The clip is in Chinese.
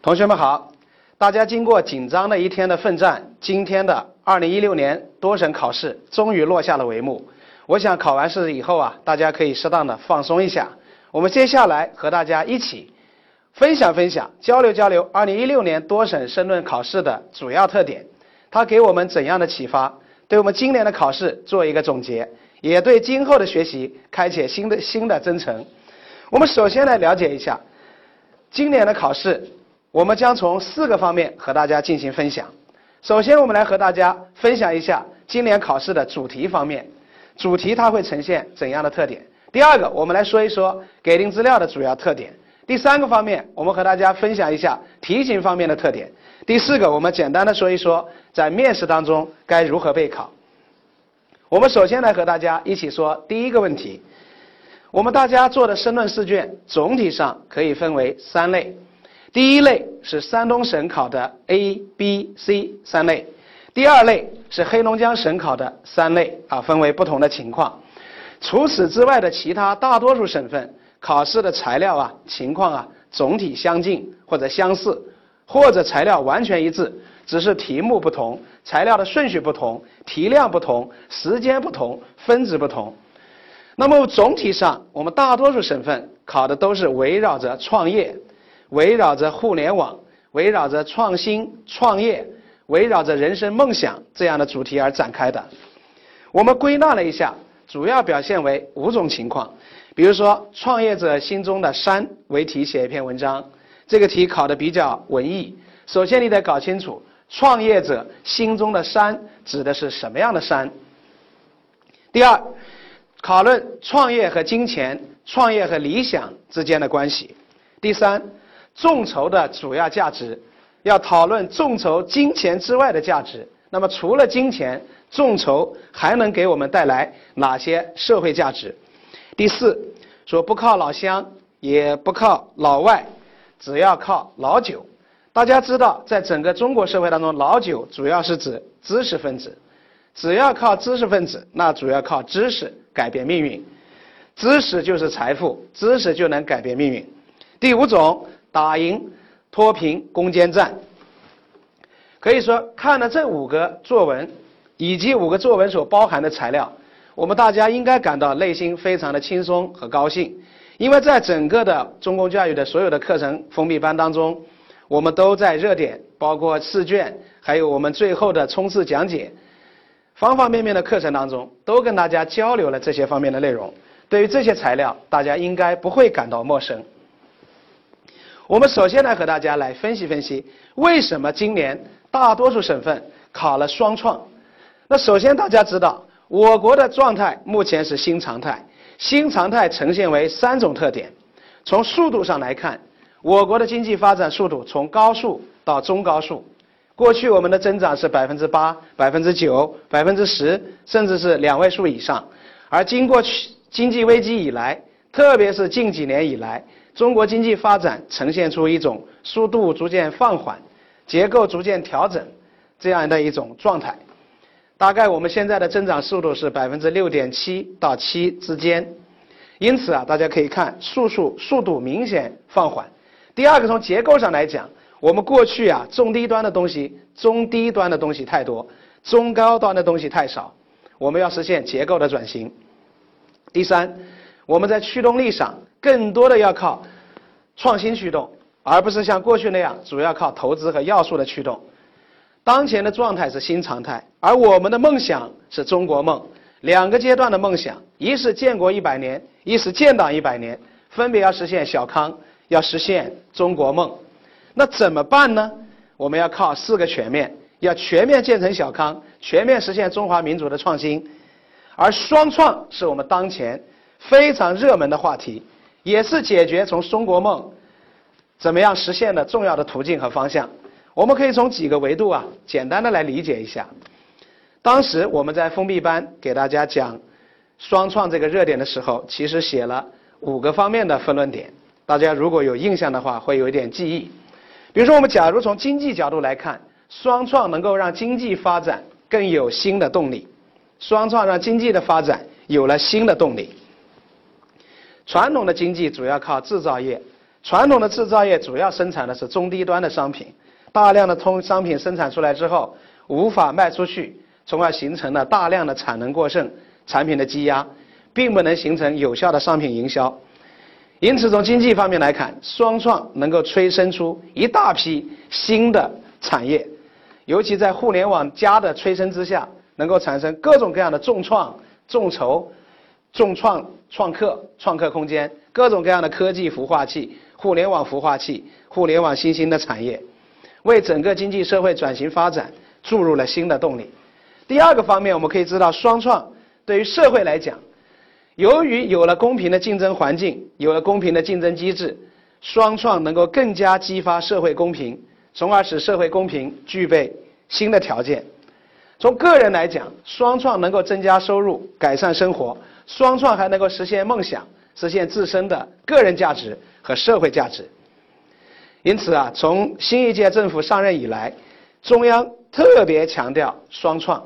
同学们好，大家经过紧张的一天的奋战，今天的2016年多省考试终于落下了帷幕。我想考完试以后啊，大家可以适当的放松一下。我们接下来和大家一起分享分享、交流交流2016年多省申论考试的主要特点，它给我们怎样的启发？对我们今年的考试做一个总结，也对今后的学习开启新的新的征程。我们首先来了解一下今年的考试，我们将从四个方面和大家进行分享。首先，我们来和大家分享一下今年考试的主题方面，主题它会呈现怎样的特点？第二个，我们来说一说给定资料的主要特点。第三个方面，我们和大家分享一下题型方面的特点。第四个，我们简单的说一说在面试当中该如何备考。我们首先来和大家一起说第一个问题。我们大家做的申论试卷总体上可以分为三类。第一类是山东省考的 A、B、C 三类。第二类是黑龙江省考的三类啊，分为不同的情况。除此之外的其他大多数省份。考试的材料啊，情况啊，总体相近或者相似，或者材料完全一致，只是题目不同，材料的顺序不同，题量不同，时间不同，分值不同。那么总体上，我们大多数省份考的都是围绕着创业、围绕着互联网、围绕着创新创业、围绕着人生梦想这样的主题而展开的。我们归纳了一下，主要表现为五种情况。比如说，创业者心中的山为题写一篇文章，这个题考的比较文艺。首先，你得搞清楚创业者心中的山指的是什么样的山。第二，讨论创业和金钱、创业和理想之间的关系。第三，众筹的主要价值，要讨论众筹金钱之外的价值。那么，除了金钱，众筹还能给我们带来哪些社会价值？第四，说不靠老乡，也不靠老外，只要靠老九。大家知道，在整个中国社会当中，老九主要是指知识分子，只要靠知识分子，那主要靠知识改变命运。知识就是财富，知识就能改变命运。第五种，打赢脱贫攻坚战。可以说，看了这五个作文，以及五个作文所包含的材料。我们大家应该感到内心非常的轻松和高兴，因为在整个的中公教育的所有的课程封闭班当中，我们都在热点，包括试卷，还有我们最后的冲刺讲解，方方面面的课程当中，都跟大家交流了这些方面的内容。对于这些材料，大家应该不会感到陌生。我们首先来和大家来分析分析，为什么今年大多数省份考了双创？那首先大家知道。我国的状态目前是新常态，新常态呈现为三种特点。从速度上来看，我国的经济发展速度从高速到中高速。过去我们的增长是百分之八、百分之九、百分之十，甚至是两位数以上。而经过去经济危机以来，特别是近几年以来，中国经济发展呈现出一种速度逐渐放缓、结构逐渐调整这样的一种状态。大概我们现在的增长速度是百分之六点七到七之间，因此啊，大家可以看速速速度明显放缓。第二个，从结构上来讲，我们过去啊，中低端的东西、中低端的东西太多，中高端的东西太少，我们要实现结构的转型。第三，我们在驱动力上更多的要靠创新驱动，而不是像过去那样主要靠投资和要素的驱动。当前的状态是新常态，而我们的梦想是中国梦。两个阶段的梦想，一是建国一百年，一是建党一百年，分别要实现小康，要实现中国梦。那怎么办呢？我们要靠四个全面，要全面建成小康，全面实现中华民族的创新。而双创是我们当前非常热门的话题，也是解决从中国梦怎么样实现的重要的途径和方向。我们可以从几个维度啊，简单的来理解一下。当时我们在封闭班给大家讲双创这个热点的时候，其实写了五个方面的分论点。大家如果有印象的话，会有一点记忆。比如说，我们假如从经济角度来看，双创能够让经济发展更有新的动力。双创让经济的发展有了新的动力。传统的经济主要靠制造业。传统的制造业主要生产的是中低端的商品，大量的通商品生产出来之后无法卖出去，从而形成了大量的产能过剩、产品的积压，并不能形成有效的商品营销。因此，从经济方面来看，双创能够催生出一大批新的产业，尤其在互联网加的催生之下，能够产生各种各样的重创、众筹、众创、创客、创客空间，各种各样的科技孵化器、互联网孵化器、互联网新兴的产业，为整个经济社会转型发展注入了新的动力。第二个方面，我们可以知道，双创对于社会来讲。由于有了公平的竞争环境，有了公平的竞争机制，双创能够更加激发社会公平，从而使社会公平具备新的条件。从个人来讲，双创能够增加收入、改善生活；双创还能够实现梦想，实现自身的个人价值和社会价值。因此啊，从新一届政府上任以来，中央特别强调双创。